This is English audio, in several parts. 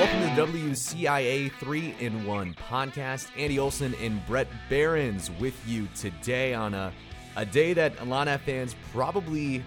Welcome to WCIA 3 in 1 podcast. Andy Olson and Brett Behrens with you today on a, a day that Illini fans probably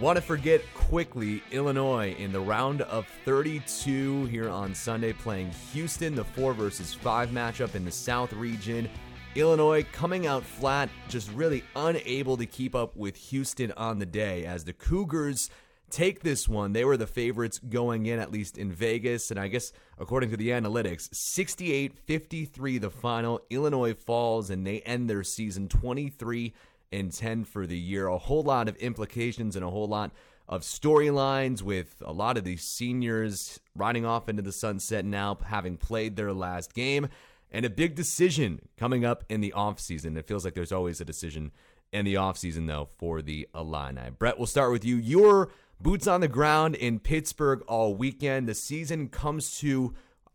want to forget quickly. Illinois in the round of 32 here on Sunday playing Houston, the 4 versus 5 matchup in the South region. Illinois coming out flat, just really unable to keep up with Houston on the day as the Cougars take this one. They were the favorites going in, at least in Vegas. And I guess, according to the analytics, 68 53 the final. Illinois falls and they end their season 23 and 10 for the year. A whole lot of implications and a whole lot of storylines with a lot of these seniors riding off into the sunset now, having played their last game. And a big decision coming up in the offseason. It feels like there's always a decision in the offseason, though, for the Illini. Brett, we'll start with you. Your Boots on the ground in Pittsburgh all weekend. The season comes to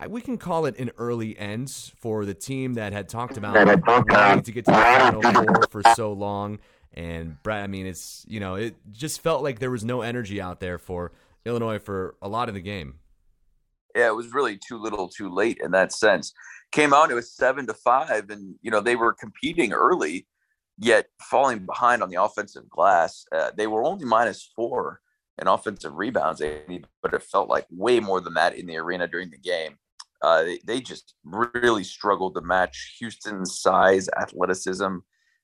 we can call it an early end for the team that had talked about wanting to get to the final four for so long. And Brett, I mean, it's you know, it just felt like there was no energy out there for Illinois for a lot of the game. Yeah, it was really too little, too late in that sense. Came out, it was seven to five, and you know they were competing early, yet falling behind on the offensive glass. Uh, they were only minus four in offensive rebounds, but it felt like way more than that in the arena during the game. Uh, they, they just really struggled to match Houston's size, athleticism,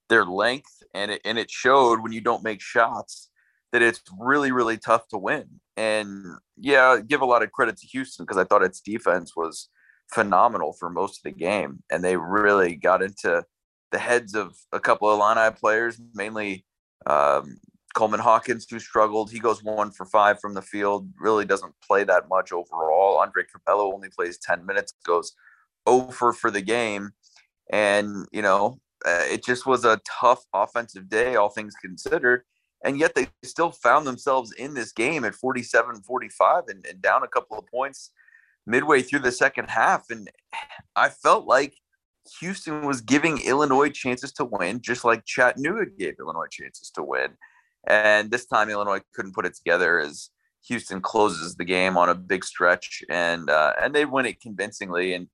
their length, and it, and it showed when you don't make shots that it's really, really tough to win. And yeah, give a lot of credit to Houston because I thought its defense was phenomenal for most of the game, and they really got into the heads of a couple of Illini players, mainly um, Coleman Hawkins, who struggled, he goes one for five from the field, really doesn't play that much overall. Andre Curbelo only plays 10 minutes, goes over for the game. And, you know, uh, it just was a tough offensive day, all things considered. And yet they still found themselves in this game at 47 45 and, and down a couple of points midway through the second half. And I felt like Houston was giving Illinois chances to win, just like Chattanooga gave Illinois chances to win. And this time, Illinois couldn't put it together as Houston closes the game on a big stretch, and uh, and they win it convincingly. And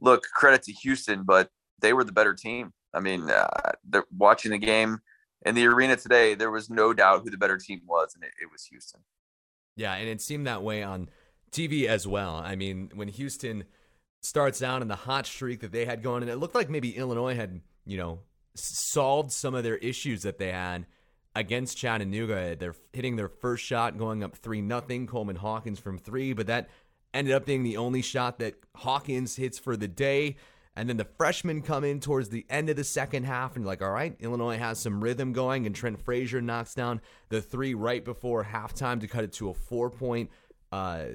look, credit to Houston, but they were the better team. I mean, uh, watching the game in the arena today. There was no doubt who the better team was, and it, it was Houston. Yeah, and it seemed that way on TV as well. I mean, when Houston starts out in the hot streak that they had going, and it looked like maybe Illinois had, you know, solved some of their issues that they had against Chattanooga. They're hitting their first shot, going up 3 nothing. Coleman Hawkins from three, but that ended up being the only shot that Hawkins hits for the day. And then the freshmen come in towards the end of the second half, and like, all right, Illinois has some rhythm going, and Trent Frazier knocks down the three right before halftime to cut it to a four point uh,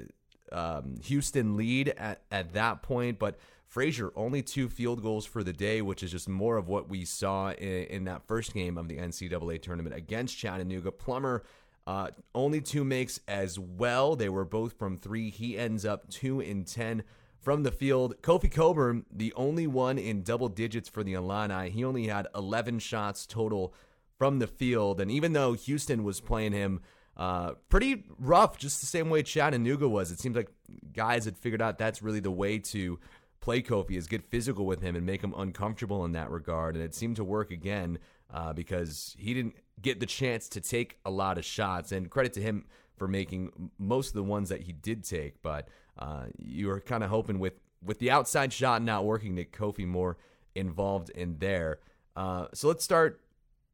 um, Houston lead at, at that point. But Frazier only two field goals for the day, which is just more of what we saw in, in that first game of the NCAA tournament against Chattanooga. Plummer uh, only two makes as well. They were both from three. He ends up two in ten from the field. Kofi Cockburn, the only one in double digits for the Illini. He only had 11 shots total from the field, and even though Houston was playing him. Uh, pretty rough, just the same way Chattanooga was. It seems like guys had figured out that's really the way to play Kofi is get physical with him and make him uncomfortable in that regard. And it seemed to work again uh, because he didn't get the chance to take a lot of shots. And credit to him for making most of the ones that he did take. But uh, you were kind of hoping with with the outside shot not working that Kofi more involved in there. Uh, so let's start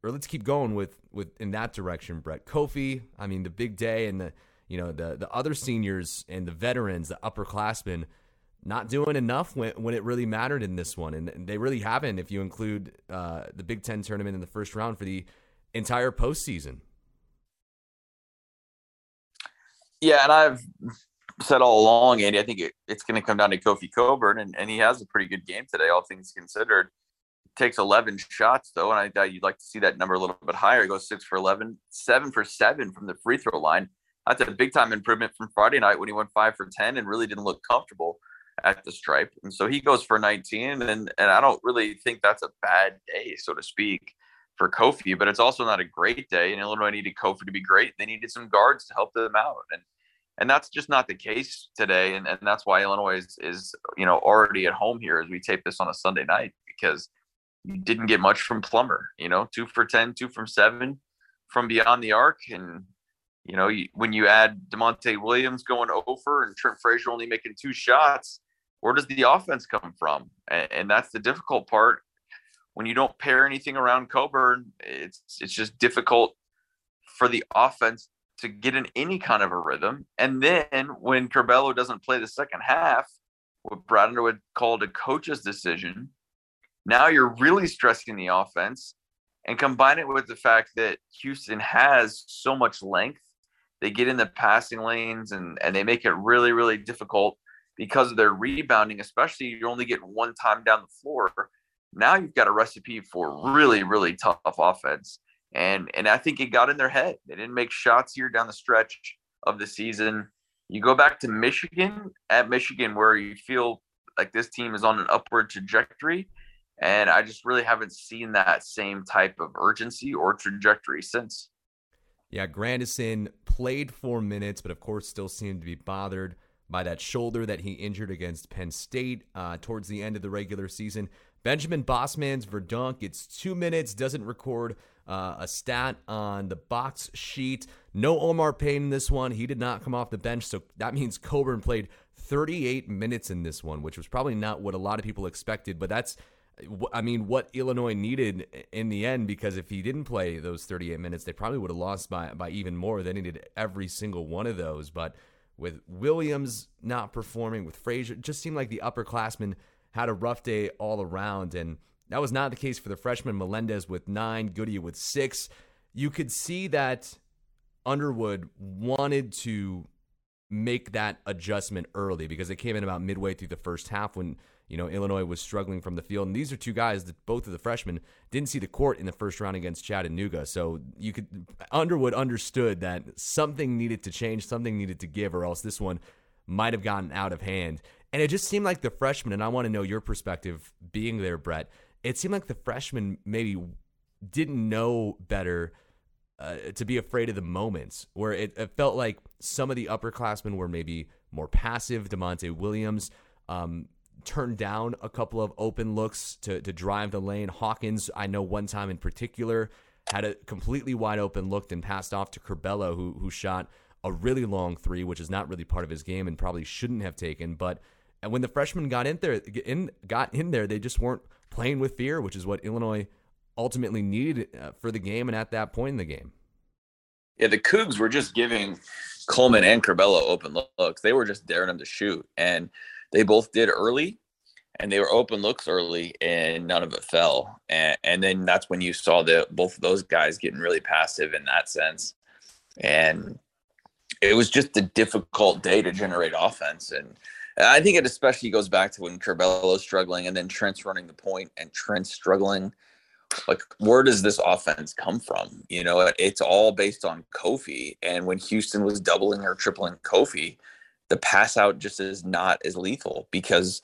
or let's keep going with with in that direction, Brett. Kofi, I mean the big day and the you know the the other seniors and the veterans, the upperclassmen not doing enough when, when it really mattered in this one. And, and they really haven't if you include uh, the Big Ten tournament in the first round for the entire postseason. Yeah, and I've said all along, Andy, I think it, it's going to come down to Kofi Cockburn, and, and he has a pretty good game today, all things considered. Takes 11 shots, though, and I thought you'd like to see that number a little bit higher. He goes six for 11, seven for seven from the free throw line. That's a big time improvement from Friday night when he went five for 10 and really didn't look comfortable at the stripe. And so he goes for 19. And, and I don't really think that's a bad day, so to speak, for Kofi, but it's also not a great day. And Illinois needed Kofi to be great. They needed some guards to help them out. And and that's just not the case today. And, and that's why Illinois is, is, you know, already at home here as we tape this on a Sunday night because you didn't get much from Plummer, you know, two for 10, two from seven from beyond the arc. And, you know, you, when you add Da'Monte Williams going over and Trent Frazier only making two shots, where does the offense come from? And, and that's the difficult part. When you don't pair anything around Cockburn, it's it's just difficult for the offense to get in any kind of a rhythm. And then when Curbelo doesn't play the second half, what Brad Underwood called a coach's decision, now you're really stressing the offense and combine it with the fact that Houston has so much length. They get in the passing lanes and, and they make it really, really difficult because of their rebounding, especially you're only get one time down the floor. Now you've got a recipe for really, really tough offense and and I think it got in their head. They didn't make shots here down the stretch of the season. You go back to Michigan at Michigan, where you feel like this team is on an upward trajectory, and I just really haven't seen that same type of urgency or trajectory since. Yeah, Grandison played four minutes, but of course still seemed to be bothered by that shoulder that he injured against Penn State uh, towards the end of the regular season. Benjamin Bosmans-Verdonk gets two minutes, doesn't record uh, a stat on the box sheet. No Omar Payne in this one. He did not come off the bench, so that means Cockburn played 38 minutes in this one, which was probably not what a lot of people expected, but that's I mean, what Illinois needed in the end, because if he didn't play those 38 minutes, they probably would have lost by, by even more. They needed every single one of those. But with Williams not performing, with Frazier, just seemed like the upperclassmen had a rough day all around. And that was not the case for the freshman Melendez with nine, Goodyear with six. You could see that Underwood wanted to make that adjustment early because it came in about midway through the first half when you know Illinois was struggling from the field. And these are two guys that both of the freshmen didn't see the court in the first round against Chattanooga. So you could Underwood understood that something needed to change, something needed to give, or else this one might have gotten out of hand. And it just seemed like the freshmen, and I want to know your perspective being there, Brett it seemed like the freshmen maybe didn't know better uh, to be afraid of the moments where it, it, felt like some of the upperclassmen were maybe more passive. Da'Monte Williams um, turned down a couple of open looks to, to drive the lane. Hawkins, I know one time in particular, had a completely wide open look and passed off to Curbelo, who, who shot a really long three, which is not really part of his game and probably shouldn't have taken. But when the freshmen got in there, in, got in there, they just weren't playing with fear, which is what Illinois ultimately needed uh, for the game and at that point in the game. Yeah, the Cougs were just giving Coleman and Curbelo open looks. They were just daring them to shoot, and they both did early, and they were open looks early, and none of it fell. And, and then that's when you saw the both of those guys getting really passive in that sense, and it was just a difficult day to generate offense. And I think it especially goes back to when Curbelo's struggling and then Trent's running the point and Trent's struggling. Like, where does this offense come from? You know, it's all based on Kofi. And when Houston was doubling or tripling Kofi, the pass out just is not as lethal because,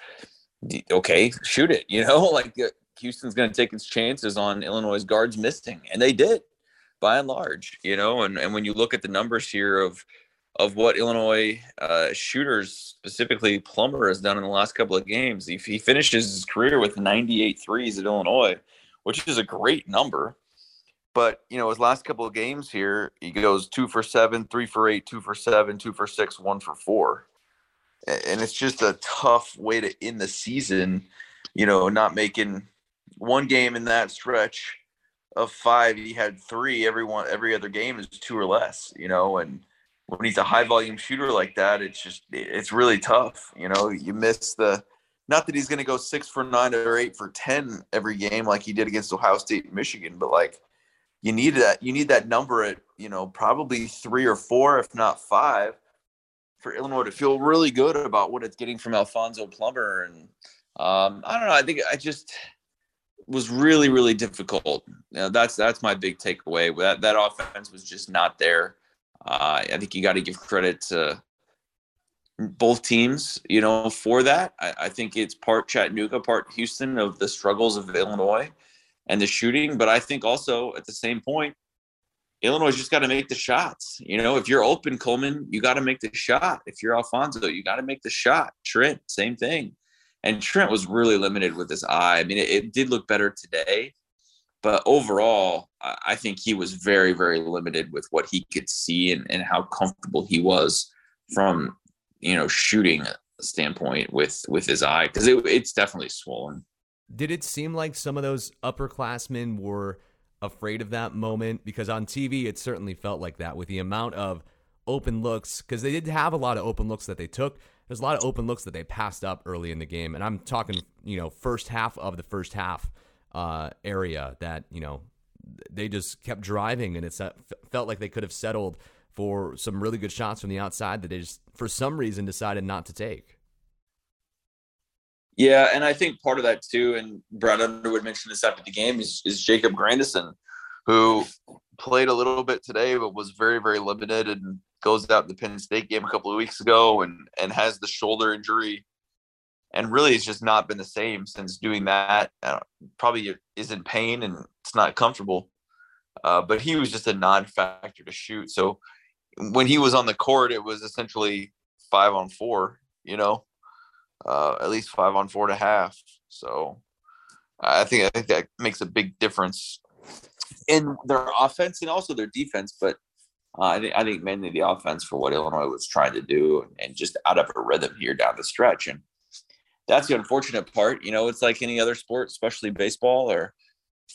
okay, shoot it. You know, like uh, Houston's going to take its chances on Illinois' guards missing. And they did by and large, you know. And, and when you look at the numbers here of, of what Illinois uh, shooters, specifically Plummer, has done in the last couple of games. He, he finishes his career with 98 threes at Illinois, which is a great number. But you know, his last couple of games here, he goes two for seven, three for eight, two for seven, two for six, one for four, and it's just a tough way to end the season. You know, not making one game in that stretch of five, he had three. Every one, every other game is two or less. You know, and when he's a high volume shooter like that, it's just it's really tough. You know, you miss the not that he's going to go six for nine or eight for ten every game like he did against Ohio State and Michigan, but like you need that you need that number at you know probably three or four, if not five, for Illinois to feel really good about what it's getting from Alfonso Plummer. And um, I don't know. I think I just was really really difficult. You know, that's that's my big takeaway. That that offense was just not there. Uh, I think you got to give credit to both teams, you know, for that. I, I, think it's part Chattanooga, part Houston of the struggles of Illinois and the shooting. But I think also at the same point, Illinois just got to make the shots. You know, if you're open, Coleman, you got to make the shot. If you're Alfonso, you got to make the shot. Trent, same thing. And Trent was really limited with his eye. I mean, it, it did look better today, but overall, I think he was very, very limited with what he could see and, and how comfortable he was from, you know, shooting standpoint with with his eye because it, it's definitely swollen. Did it seem like some of those upperclassmen were afraid of that moment? Because on TV, it certainly felt like that with the amount of open looks, because they did have a lot of open looks that they took. There's a lot of open looks that they passed up early in the game. And I'm talking, you know, first half of the first half uh, area that, you know, they just kept driving and it felt like they could have settled for some really good shots from the outside that they just, for some reason, decided not to take. Yeah, and I think part of that too, and Brad Underwood mentioned this after the game, is, is Jacob Grandison, who played a little bit today, but was very, very limited and goes out in the Penn State game a couple of weeks ago and and has the shoulder injury, and really it's just not been the same since doing that. Probably is in pain and it's not comfortable, uh, but he was just a non-factor to shoot. So when he was on the court, it was essentially five on four. You know, uh, at least five on four and a half. So I think I think that makes a big difference in their offense and also their defense. But uh, I think I think mainly the offense for what Illinois was trying to do and just out of a rhythm here down the stretch. And that's the unfortunate part. You know, it's like any other sport, especially baseball or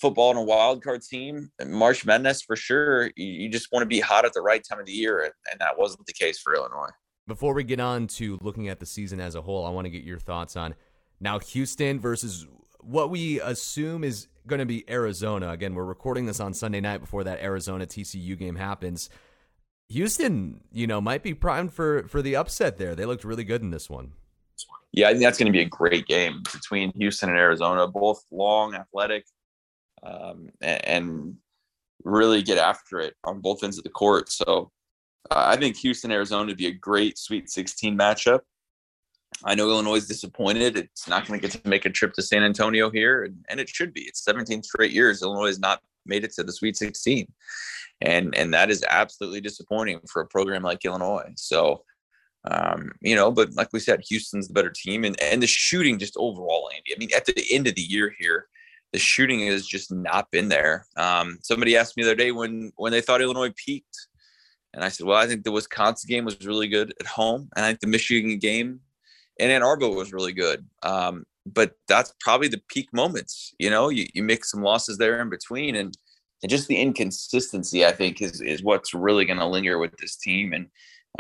football and a wild card team. March Madness for sure. You, you just want to be hot at the right time of the year, and, and that wasn't the case for Illinois. Before we get on to looking at the season as a whole, I want to get your thoughts on now Houston versus what we assume is going to be Arizona. Again, we're recording this on Sunday night before that Arizona TCU game happens. Houston, you know, might be primed for for the upset there. They looked really good in this one. Yeah, I think that's going to be a great game between Houston and Arizona. Both long, athletic, um, and, and really get after it on both ends of the court. So uh, I think Houston, Arizona would be a great Sweet 16 matchup. I know Illinois is disappointed. It's not going to get to make a trip to San Antonio here, and, and it should be. It's 17 straight years Illinois has not made it to the Sweet 16, and and that is absolutely disappointing for a program like Illinois. So, um, you know, but like we said, Houston's the better team, and and the shooting just overall, Andy. I mean, at the end of the year here, the shooting has just not been there. Um, somebody asked me the other day when when they thought Illinois peaked and I said, well, I think the Wisconsin game was really good at home. And I think the Michigan game in Ann Arbor was really good. Um, but that's probably the peak moments. You know, you, you make some losses there in between. And, and just the inconsistency, I think, is, is what's really going to linger with this team. And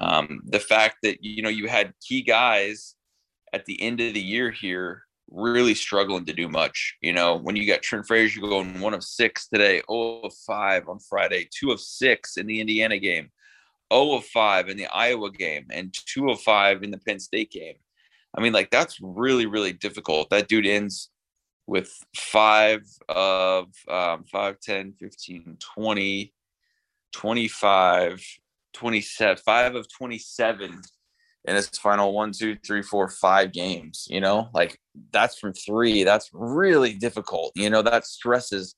um, the fact that, you know, you had key guys at the end of the year here really struggling to do much. You know, when you got Trent Frazier going one of six today, 0 of five on Friday, two of six in the Indiana game. 0 of 5 in the Iowa game and 2 of 5 in the Penn State game. I mean, like that's really, really difficult. That dude ends with five of um, 5, 10, 15, 20, 25, 27, five of 27 in his final one, two, three, four, five games. You know, like that's from three. That's really difficult. You know, that stresses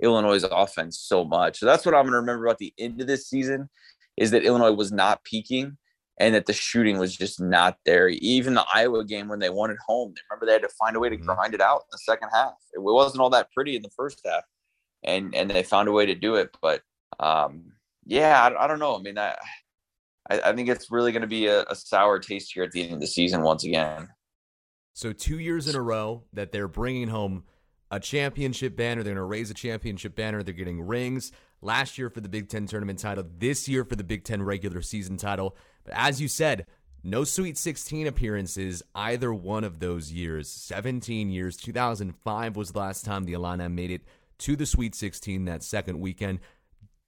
Illinois' offense so much. So that's what I'm going to remember about the end of this season is that Illinois was not peaking and that the shooting was just not there. Even the Iowa game when they won at home, they remember they had to find a way to mm-hmm. grind it out in the second half. It wasn't all that pretty in the first half, and and they found a way to do it. But um, yeah, I, I don't know. I mean, I I, think it's really going to be a, a sour taste here at the end of the season once again. So two years in a row that they're bringing home a championship banner. They're going to raise a championship banner. They're getting rings last year for the Big Ten tournament title, this year for the Big Ten regular season title. But as you said, no Sweet 16 appearances either one of those years. 17 years. 2005 was the last time the Illini made it to the Sweet 16 that second weekend.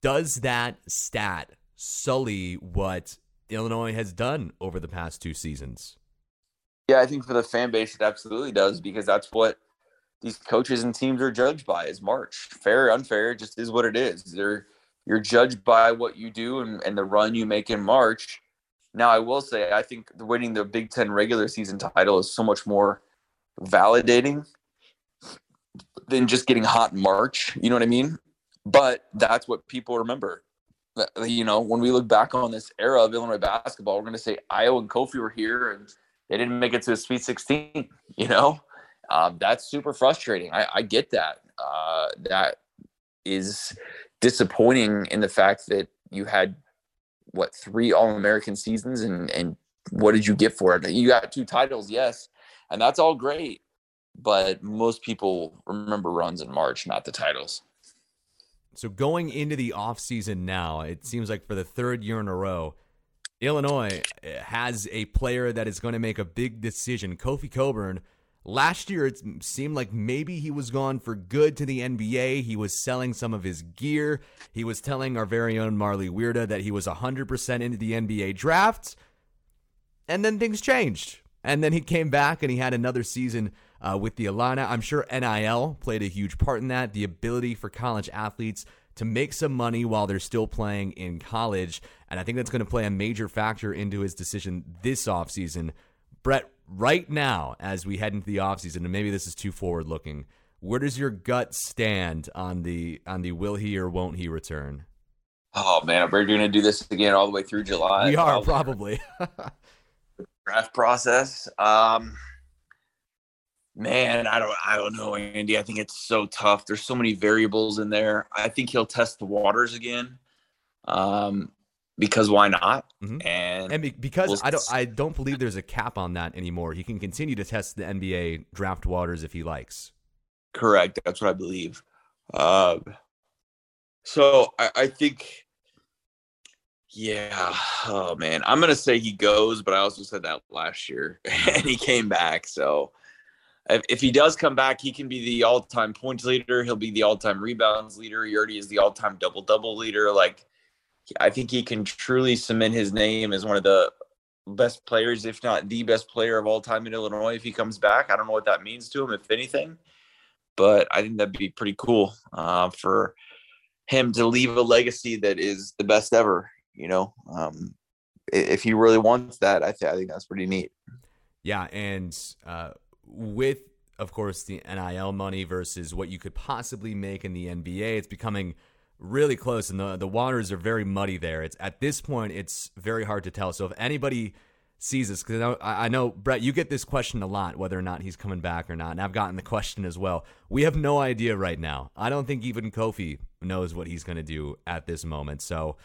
Does that stat sully what Illinois has done over the past two seasons? Yeah, I think for the fan base, it absolutely does because that's what these coaches and teams are judged by is March. Fair, unfair, just is what it is. They're you're judged by what you do and, and the run you make in March. Now, I will say, I think winning the Big Ten regular season title is so much more validating than just getting hot in March. You know what I mean? But that's what people remember. you know, when we look back on this era of Illinois basketball, we're going to say Ayo and Kofi were here and they didn't make it to a Sweet 16. You know, um, that's super frustrating. I, I get that. Uh, that is disappointing in the fact that you had what three All American seasons and and what did you get for it? You got two titles, yes, and that's all great. But most people remember runs in March, not the titles. So going into the offseason now, it seems like for the third year in a row, Illinois has a player that is going to make a big decision. Kofi Cockburn. Last year, it seemed like maybe he was gone for good to the NBA. He was selling some of his gear. He was telling our very own Marley Weirda that he was 100% into the NBA draft. And then things changed. And then he came back and he had another season uh, with the Illini. I'm sure NIL played a huge part in that. The ability for college athletes to make some money while they're still playing in college. And I think that's going to play a major factor into his decision this offseason. Brett, right now, as we head into the offseason, and maybe this is too forward looking, where does your gut stand on the on the will he or won't he return? Oh man, we're going to do this again all the way through July. We are probably. draft process. Um, Man, I don't I don't know, Andy. I think it's so tough. There's so many variables in there. I think he'll test the waters again. Um because why not? Mm-hmm. And, and because we'll, I don't I don't believe there's a cap on that anymore. He can continue to test the NBA draft waters if he likes. Correct. That's what I believe. Um so I, I think yeah. Oh man. I'm gonna say he goes, but I also said that last year and he came back. So if, if he does come back, he can be the all-time points leader. He'll be the all-time rebounds leader. He already is the all-time double-double leader. Like, I think he can truly cement his name as one of the best players, if not the best player of all time in Illinois. If he comes back, I don't know what that means to him, if anything, but I think that'd be pretty cool uh, for him to leave a legacy that is the best ever. You know, um, if he really wants that, I, th- I think that's pretty neat. Yeah, and uh, with of course the NIL money versus what you could possibly make in the NBA. It's becoming really close, and the the waters are very muddy there. It's at this point, it's very hard to tell. So if anybody sees this, because I, I know Brett, you get this question a lot, whether or not he's coming back or not, and I've gotten the question as well. We have no idea right now. I don't think even Kofi knows what he's going to do at this moment. So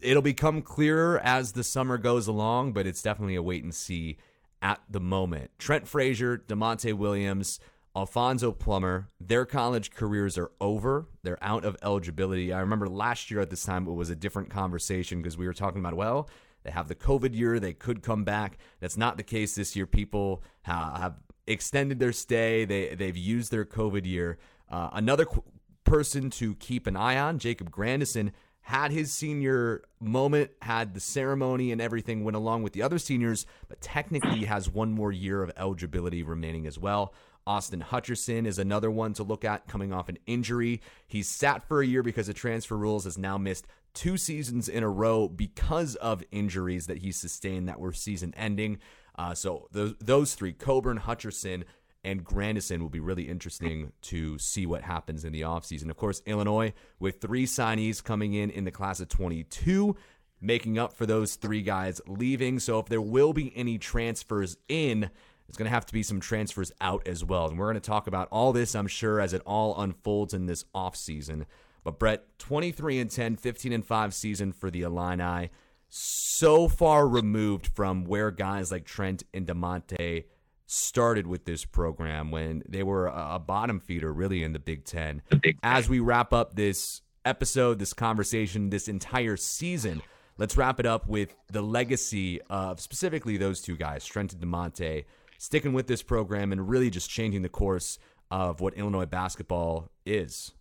it'll become clearer as the summer goes along, but it's definitely a wait and see at the moment. Trent Frazier, Da'Monte Williams, Alfonso Plummer, their college careers are over. They're out of eligibility. I remember last year at this time it was a different conversation because we were talking about, well, they have the COVID year, they could come back. That's not the case this year. People have extended their stay, they, they've used their COVID year. Uh, another qu- person to keep an eye on, Jacob Grandison, had his senior moment, had the ceremony and everything went along with the other seniors, but technically has one more year of eligibility remaining as well. Austin Hutcherson is another one to look at coming off an injury. He's sat for a year because of transfer rules, has now missed two seasons in a row because of injuries that he sustained that were season ending. Uh, so those, those three, Cockburn, Hutcherson, and Grandison will be really interesting to see what happens in the offseason. Of course, Illinois with three signees coming in in the class of 22, making up for those three guys leaving. So if there will be any transfers in, it's going to have to be some transfers out as well. And we're going to talk about all this, I'm sure, as it all unfolds in this offseason. But Brett, 23 and 10, 15 and 5 season for the Illini. So far removed from where guys like Trent and Da'Monte started with this program when they were a, bottom feeder really in the Big Ten. The Big As we wrap up this episode, this conversation, this entire season, let's wrap it up with the legacy of specifically those two guys, Trent and Da'Monte, sticking with this program and really just changing the course of what Illinois basketball is.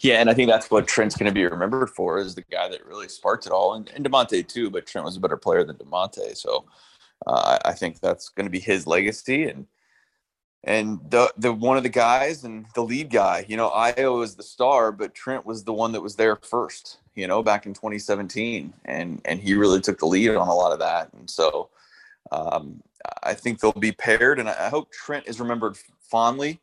Yeah, and I think that's what Trent's going to be remembered for is the guy that really sparked it all, and, and Da'Monte too. But Trent was a better player than Da'Monte, so uh, I think that's going to be his legacy and and the the one of the guys and the lead guy. You know, Ayo is the star, but Trent was the one that was there first. You know, back in 2017, and and he really took the lead on a lot of that. And so, um, I think they'll be paired, and I hope Trent is remembered fondly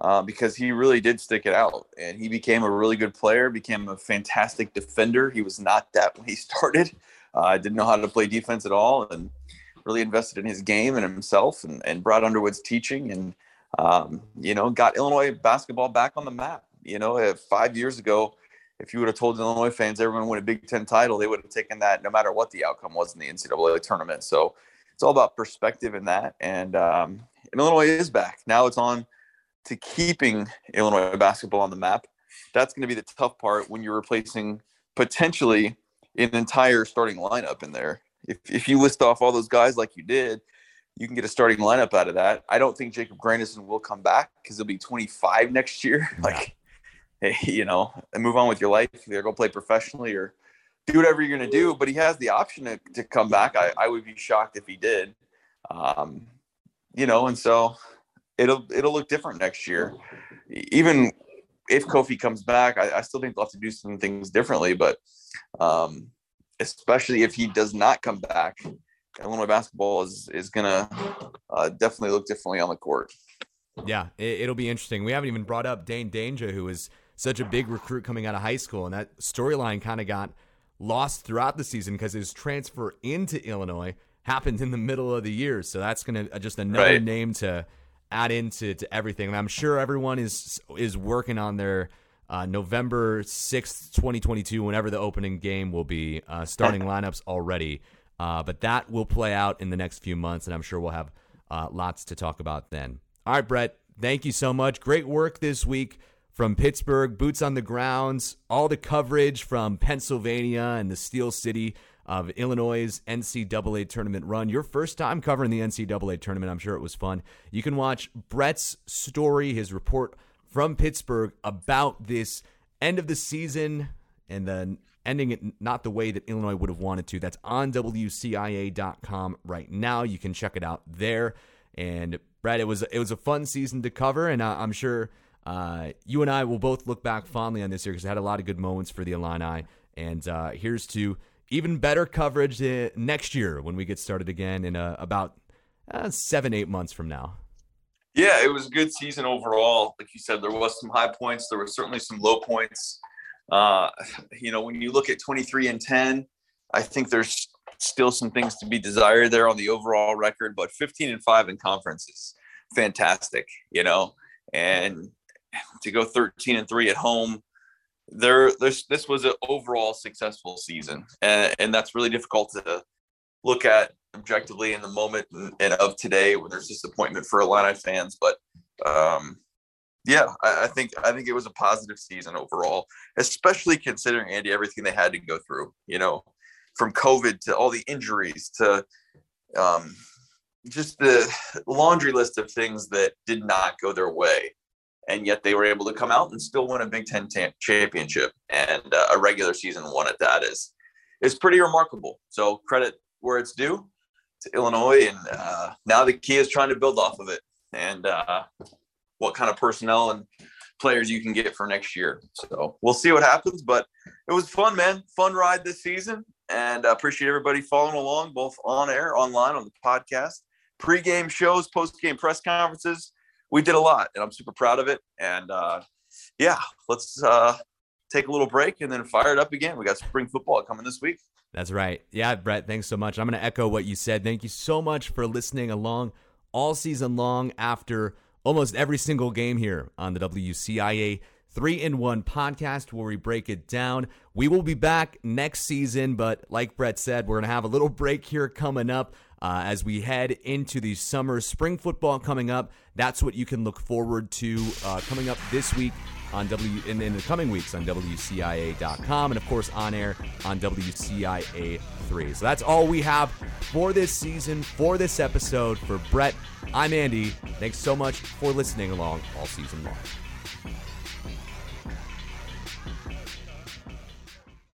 uh, because he really did stick it out and he became a really good player, became a fantastic defender. He was not that when he started. Uh, didn't know how to play defense at all and really invested in his game and himself and, and Brad Underwood's teaching and, um, you know, got Illinois basketball back on the map. You know, five years ago, if you would have told Illinois fans everyone win a Big Ten title, they would have taken that no matter what the outcome was in the NCAA tournament. So it's all about perspective in that. And, um, and Illinois is back. Now it's on to keeping Illinois basketball on the map. That's going to be the tough part when you're replacing potentially an entire starting lineup in there. If, if you list off all those guys like you did, you can get a starting lineup out of that. I don't think Jacob Grandison will come back because he'll be 25 next year. Like, hey, you know, and move on with your life. Either go play professionally or do whatever you're going to do. But he has the option to, to come back. I, I would be shocked if he did. Um, you know, and so it'll it'll look different next year. Even if Kofi comes back, I, I still think they'll have to do some things differently. But um, especially if he does not come back, Illinois basketball is is gonna uh, definitely look differently on the court. Yeah, it, will be interesting. We haven't even brought up Dain Dainja, who was such a big recruit coming out of high school, and that storyline kind of got lost throughout the season because his transfer into Illinois happened in the middle of the year. So that's gonna uh, just another right. name to add into to everything. And I'm sure everyone is is working on their uh, November 6th, 2022, whenever the opening game will be, uh, starting lineups already. Uh, but that will play out in the next few months, and I'm sure we'll have uh, lots to talk about then. All right, Brett, thank you so much. Great work this week from Pittsburgh, boots on the grounds, all the coverage from Pennsylvania and the Steel City of Illinois' NCAA tournament run. Your first time covering the NCAA tournament. I'm sure it was fun. You can watch Brett's story, his report from Pittsburgh about this end of the season and then ending it not the way that Illinois would have wanted to. That's on WCIA.com right now. You can check it out there. And Brett, it was it was a fun season to cover, and I'm sure uh, you and I will both look back fondly on this year because it had a lot of good moments for the Illini. And uh, here's to even better coverage uh, next year when we get started again in uh, about uh, seven, eight months from now. Yeah, it was a good season overall. Like you said, there was some high points. There were certainly some low points. You know, when you look at 23 and 10, I think there's still some things to be desired there on the overall record, but 15 and 5 in conference is fantastic, you know, and to go 13 and 3 at home there this this was an overall successful season. And, and that's really difficult to look at objectively in the moment and, of today when there's disappointment for Illini fans but um yeah I, I, think i think it was a positive season overall especially considering andy everything they had to go through you know from covid to all the injuries to um just the laundry list of things that did not go their way and yet they were able to come out and still win a Big Ten t- championship and uh, a regular season one at that is is pretty remarkable. So credit where it's due to Illinois, and uh, now the key is trying to build off of it and uh, what kind of personnel and players you can get for next year. So we'll see what happens, but it was fun, man. Fun ride this season, and I appreciate everybody following along, both on air, online, on the podcast, pre-game shows, post-game press conferences we did a lot, and I'm super proud of it. And uh, yeah, let's uh, take a little break and then fire it up again. We got spring football coming this week. That's right. Yeah, Brett, thanks so much. I'm going to echo what you said. Thank you so much for listening along all season long after almost every single game here on the WCIA 3 in 1 podcast where we break it down. We will be back next season, but like Brett said, we're going to have a little break here coming up uh, as we head into the summer. Spring football coming up. That's what you can look forward to uh, coming up this week on W in, in the coming weeks on WCIA.com and of course on air on WCIA 3. So that's all we have for this season, for this episode. For Brett, I'm Andy. Thanks so much for listening along all season long.